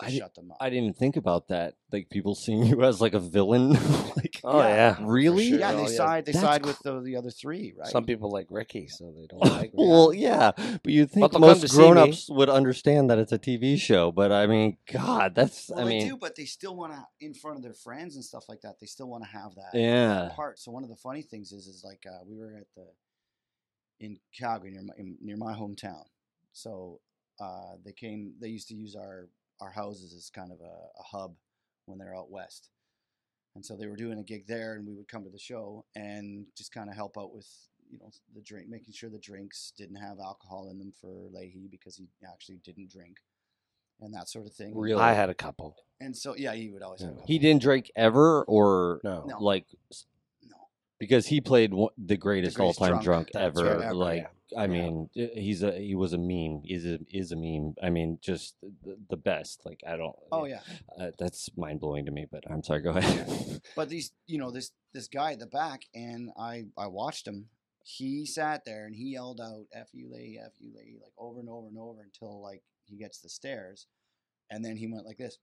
to I di- shut them up. I didn't even think about that. Like people seeing you as like a villain. *laughs* like, Oh yeah. for Really? sure. yeah, and Oh, they side. They That's side cr- with the, the other three, right? Some people like Ricky, so they don't *laughs* like me. well, yeah, but you think they'll come to most see me. grown-ups would understand that it's a TV show. But I mean, God, that's well, I they mean, do, but they still want to, in front of their friends and stuff like that. They still want to have that. yeah, part. So one of the funny things is, is like uh, we were at the in Calgary near my in, near my hometown. So uh, they came. They used to use our our houses as kind of a, a hub when they're out west. And so they were doing a gig there, and we would come to the show and just kind of help out with you know the drink, making sure the drinks didn't have alcohol in them for Lahey because he actually didn't drink, and that sort of thing. Really? I had a couple. And so yeah, he would always have. he didn't drink ever, or No. No. like No. Because he played one, the greatest, greatest all-time drunk, drunk ever. right, ever, like, yeah. I mean, he's a he was a meme. Is a is a meme. I mean, just the, the best. Like, I don't. Oh yeah. uh, that's mind blowing to me. But I'm sorry. Go ahead. *laughs* but these you know this this guy at the back and i i watched him he sat there and he yelled out "F you lady, F you lady" like over and over and over until like he gets the stairs, and then he went like this,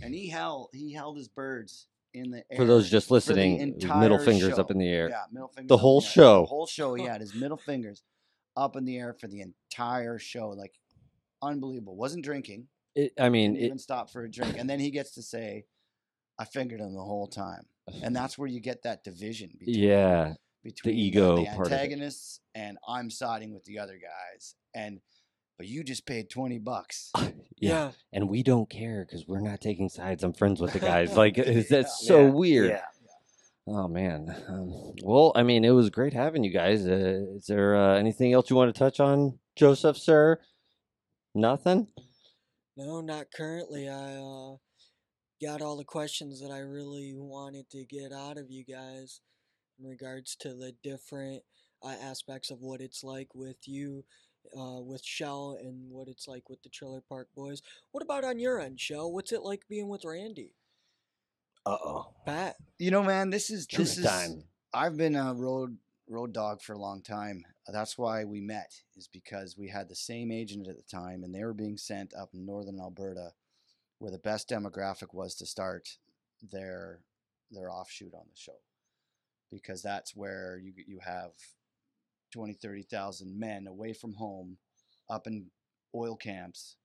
and he held he held his birds in the air For those just listening, middle fingers up in the air. Yeah, middle fingers. The whole show. The whole show. He *laughs* had his middle fingers up in the air for the entire show. Like unbelievable. Wasn't drinking. It, I mean, Didn't it, even stop for a drink. And then he gets to say, "I fingered him the whole time." And *laughs* that's where you get that division between yeah, between the ego the part of it. antagonists and I'm siding with the other guys. And but you just paid twenty bucks. *laughs* yeah, Yeah. and we don't care because we're not taking sides. I'm friends with the guys. *laughs* Like it's, *laughs* that's Yeah. so Yeah, weird. Yeah. Oh man. Um, well, I mean, it was great having you guys. Uh, is there uh, anything else you want to touch on, Joseph, sir? Nothing. No, not currently. I uh, got all the questions that I really wanted to get out of you guys in regards to the different uh, aspects of what it's like with you, uh, with Shell, and what it's like with the Trailer Park Boys. What about on your end, Shell? What's it like being with Randy? Uh oh. Pat? You know, man, this is this Truth is time. I've been a road road dog for a long time. That's why we met, is because we had the same agent at the time, and they were being sent up in northern Alberta, where the best demographic was to start their their offshoot on the show, because that's where you you have 20, 30,000 men away from home, up in oil camps,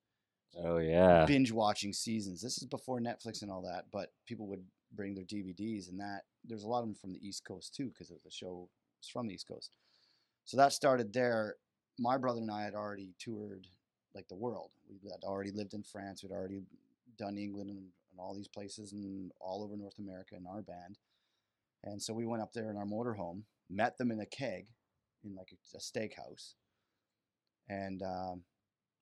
Oh yeah. binge watching seasons. This is before Netflix and all that, but people would bring their DVDs and that. There's a lot of them from the East Coast too, because the show was from the East Coast. So that started there. My brother and I had already toured like the world. We had already lived in France. We'd already done England and, and all these places and all over North America in our band. And so we went up there in our motorhome, met them in a keg, in like a, a steakhouse, and um,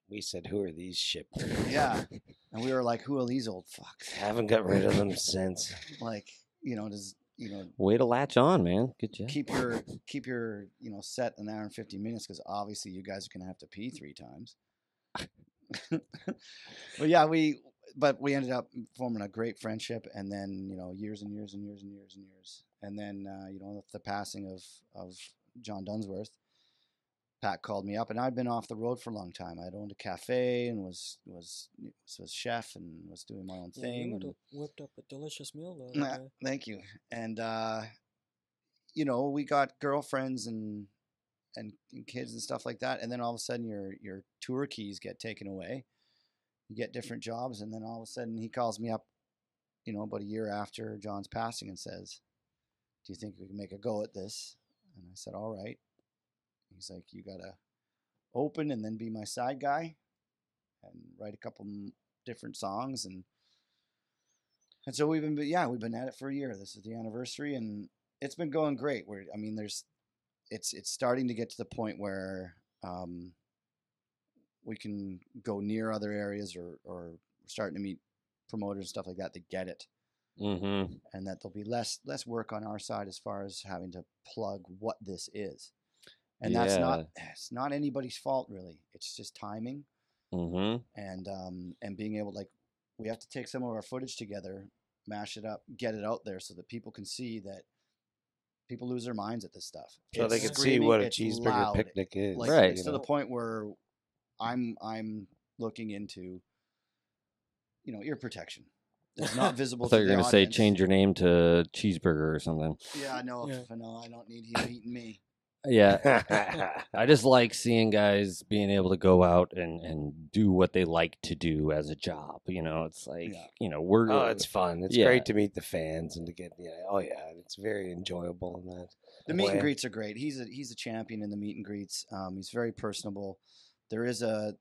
We said, "Who are these shit?" *laughs* yeah, and we were like, "Who are these old fucks?" *laughs* Haven't got rid of them since. *laughs* like you know does you know Way to latch on, man. Good job. keep your keep your you know set an hour and 50 minutes because obviously you guys are gonna have to pee three times but yeah we but we ended up forming a great friendship and then you know years and years and years and years and years and then uh, you know the passing of of john dunsworth pat called me up and i'd been off the road for a long time i'd owned a cafe and was was was chef and was doing my own Yeah, thing you and- whipped up a delicious meal though. Nah, thank you. And uh, you know, we got girlfriends and, and and kids and stuff like that. And then all of a sudden, your your tour keys get taken away. You get different jobs, and then all of a sudden, he calls me up. You know, about a year after John's passing, and says, "Do you think we can make a go at this?" And I said, "All right." He's like, "You gotta open and then be my side guy, and write a couple different songs and." And so we've been, yeah, we've been at it for a year. This is the anniversary, and it's been going great. We're, I mean, there's, it's it's starting to get to the point where um, we can go near other areas, or or starting to meet promoters and stuff like that to get it, Mm-hmm. and that there'll be less less work on our side as far as having to plug what this is, and that's not it's not anybody's fault really. It's just timing Mm-hmm. and um, and being able like we have to take some of our footage together, mash it up, get it out there so that people can see that people lose their minds at this stuff. So they can see what a cheeseburger loud, picnic is. Like Right. it's to the point where I'm I'm looking into you know ear protection. It's not visible. I thought you were gonna say change your name to cheeseburger or something. Yeah, I know. Yeah. I know. I don't need him eating me. Yeah, *laughs* I just like seeing guys being able to go out and and do what they like to do as a job. You know, it's like Yeah. you know we're oh, it's fun. It's Yeah. great to meet the fans and to get yeah. Oh yeah, it's very enjoyable in that. The meet and greets are great. He's a he's a champion in the meet and greets. Um, he's very personable. There is a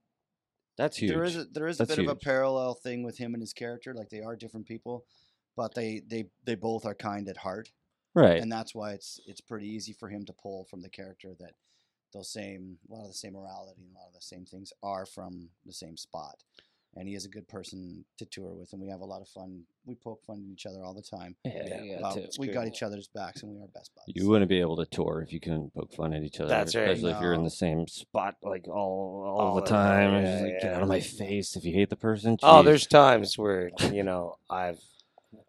that's huge. There is a, there is a That's bit of a parallel thing with him and his character. Like they are different people, but they they they both are kind at heart, right. and that's why it's it's pretty easy for him to pull from the character that those same a lot of the same morality and a lot of the same things are from the same spot. And he is a good person to tour with, and we have a lot of fun. We poke fun at each other all the time. Yeah, Yeah, you got But to. it's we got each other's backs, and we are best buds. You wouldn't be able to tour if you couldn't poke fun at each other. That's right. Especially if you're in the same spot like all all, All the the time. time, and just yeah, Get out of my face if you hate the person. Oh, there's times where you know I've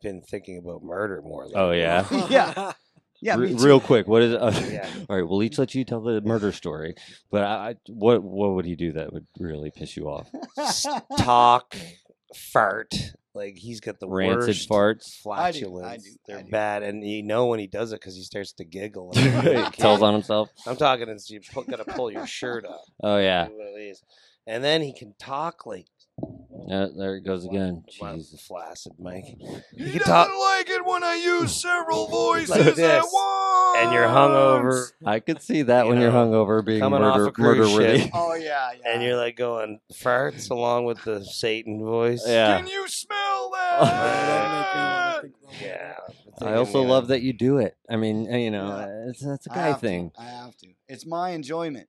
been thinking about murder more. Oh, lately. Oh, yeah? *laughs* *laughs* *laughs* Yeah. Yeah, Re- me too. real quick, what is? Uh, Yeah. *laughs* All right, we'll each let you tell the murder story. But I, I, what what would he do that would really piss you off? Talk, fart. Like he's got the Rancid worst farts. I do, flatulence. I do, They're do. bad, and you know when he does it because he starts to giggle. *laughs* And tells on himself. I'm talking. It's you got to pull your shirt up. Oh yeah, do one of these. And then he can talk like yeah there it goes again. Wow, Jesus. flaccid, Mike. He, He can doesn't talk like it when I use several *laughs* voices Like at once. and you're hungover, I could see that You when you're hungover, being coming off murder a cruise murder worthy. ship. *laughs* Oh yeah, yeah. and you're like going farts along with the Satan voice. Yeah. Can you smell That make me wanna that? think about it. yeah. I also love that you do it. I mean, uh, you know, Yeah. it's that's a I guy have to, thing. I have to. It's my enjoyment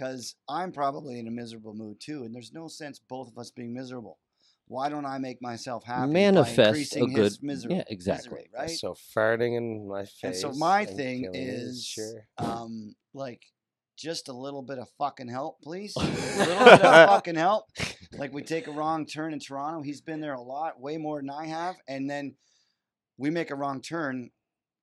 because I'm probably in a miserable mood too, and there's no sense both of us being miserable. Why don't I make myself happy Manifest by a good- his misery? yeah, exactly. misery, right? So farting in my face. and so my and thing is, sure. um, like just a little bit of fucking help, please. *laughs* a little bit of fucking help. Like we take a wrong turn in Toronto. He's been there a lot, way more than I have, and then we make a wrong turn.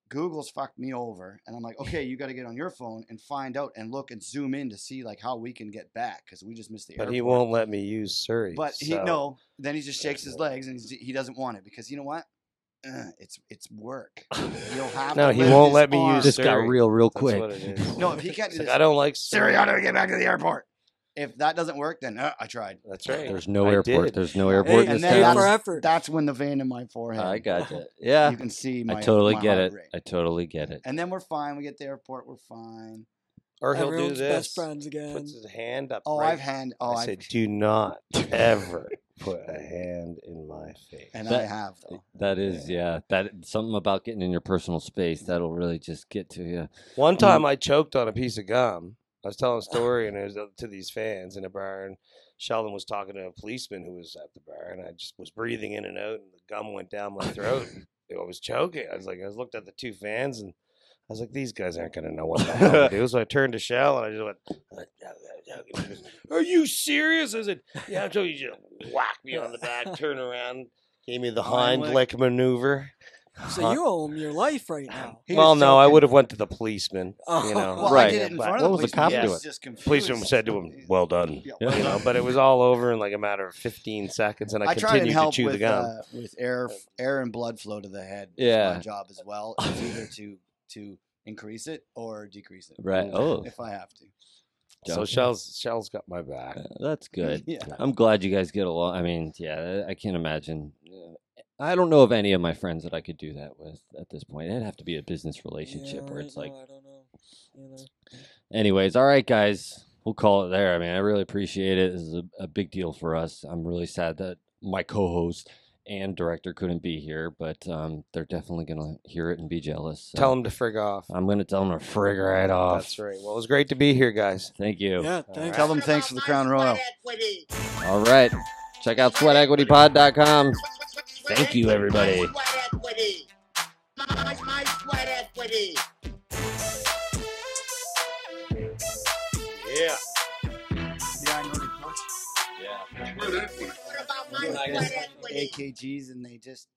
Google's fucked me over, and I'm like, okay, you got to get on your phone and find out and look and zoom in to see like how we can get back because we just missed the But airport. he won't let me use Siri. But he no. Then he just shakes his legs and he's, he doesn't want it because you know what? Uh, it's it's work. You'll have No, to he won't his let me arm. use This got real, real quick. what it *laughs* is. No, if he can't It's do like, I don't like Siri, Surrey. how don't get back to the airport? If that doesn't work, then uh, I tried. That's right. There's no I airport. did. There's no Hey, airport in and this then town. that's- effort. That's when the vein in my forehead. I got *laughs* it. Yeah, You can see my. I totally my get heart it. rate. I totally get it. And then we're fine. We get to the airport. We're fine. Or he'll Everyone's do this. best friends again. Puts his hand up. Oh, right- I've hand. Oh, I I've, said, do not *laughs* ever put a hand in my face. and That- I have though. That is, yeah. That something about getting in your personal space that'll really just get to you. One time I choked on a piece of gum. I was telling a *laughs* story and it was to these fans in a bar and Sheldon was talking to a policeman who was at the bar and I just was breathing in and out and the gum went down my throat. and *laughs* I was choking. I was like, I was looked at the two fans and I was like, these guys aren't gonna know what the hell to do. So I turned to Shell and I just went, *laughs* goes, Are you serious? I said, Yeah, telling you, just whacked me on the back, turn around, gave me the Heimlich maneuver. So you owe him your life right now. He well, was no, I would have went to the policeman. *laughs* Oh. You know, Well, I Right. did it in But- front What of was the the cop policeman. He doing? was just confused. policeman said to him, "Well done." Yeah, Yeah. You know, but it was all over in like a matter of 15 seconds, and I, I continued to chew with the gum. uh, with air air and blood flow to the head. Yeah. my job as well. It's *laughs* either to to increase it or decrease it. Right. Oh, if I have to. so joking. Shell's Shell's got my back. Uh, *laughs* that's good. Yeah. I'm glad you guys get along. I mean, yeah, I can't imagine. I don't know of any of my friends that I could do that with at this point. It'd have to be a business relationship Yeah, where right it's like, now, I don't know. either. anyways, all right, guys, we'll call it there. I mean, I really appreciate it. This is a, a big deal for us. I'm really sad that my co-host and director couldn't be here, but um, they're definitely gonna hear it and be jealous. so Tell them to frig off. I'm gonna tell them to frig right off. That's right. Well, it was great to be here, guys. Thank you. Yeah, thanks. Tell them thanks for the Crown Royal. All right, check out sweatequitypod.com. Thank you, everybody. Sweat equity. My, my sweat equity. Yeah. Yeah, I know the coach. What about my sweat equity? AKGs and they just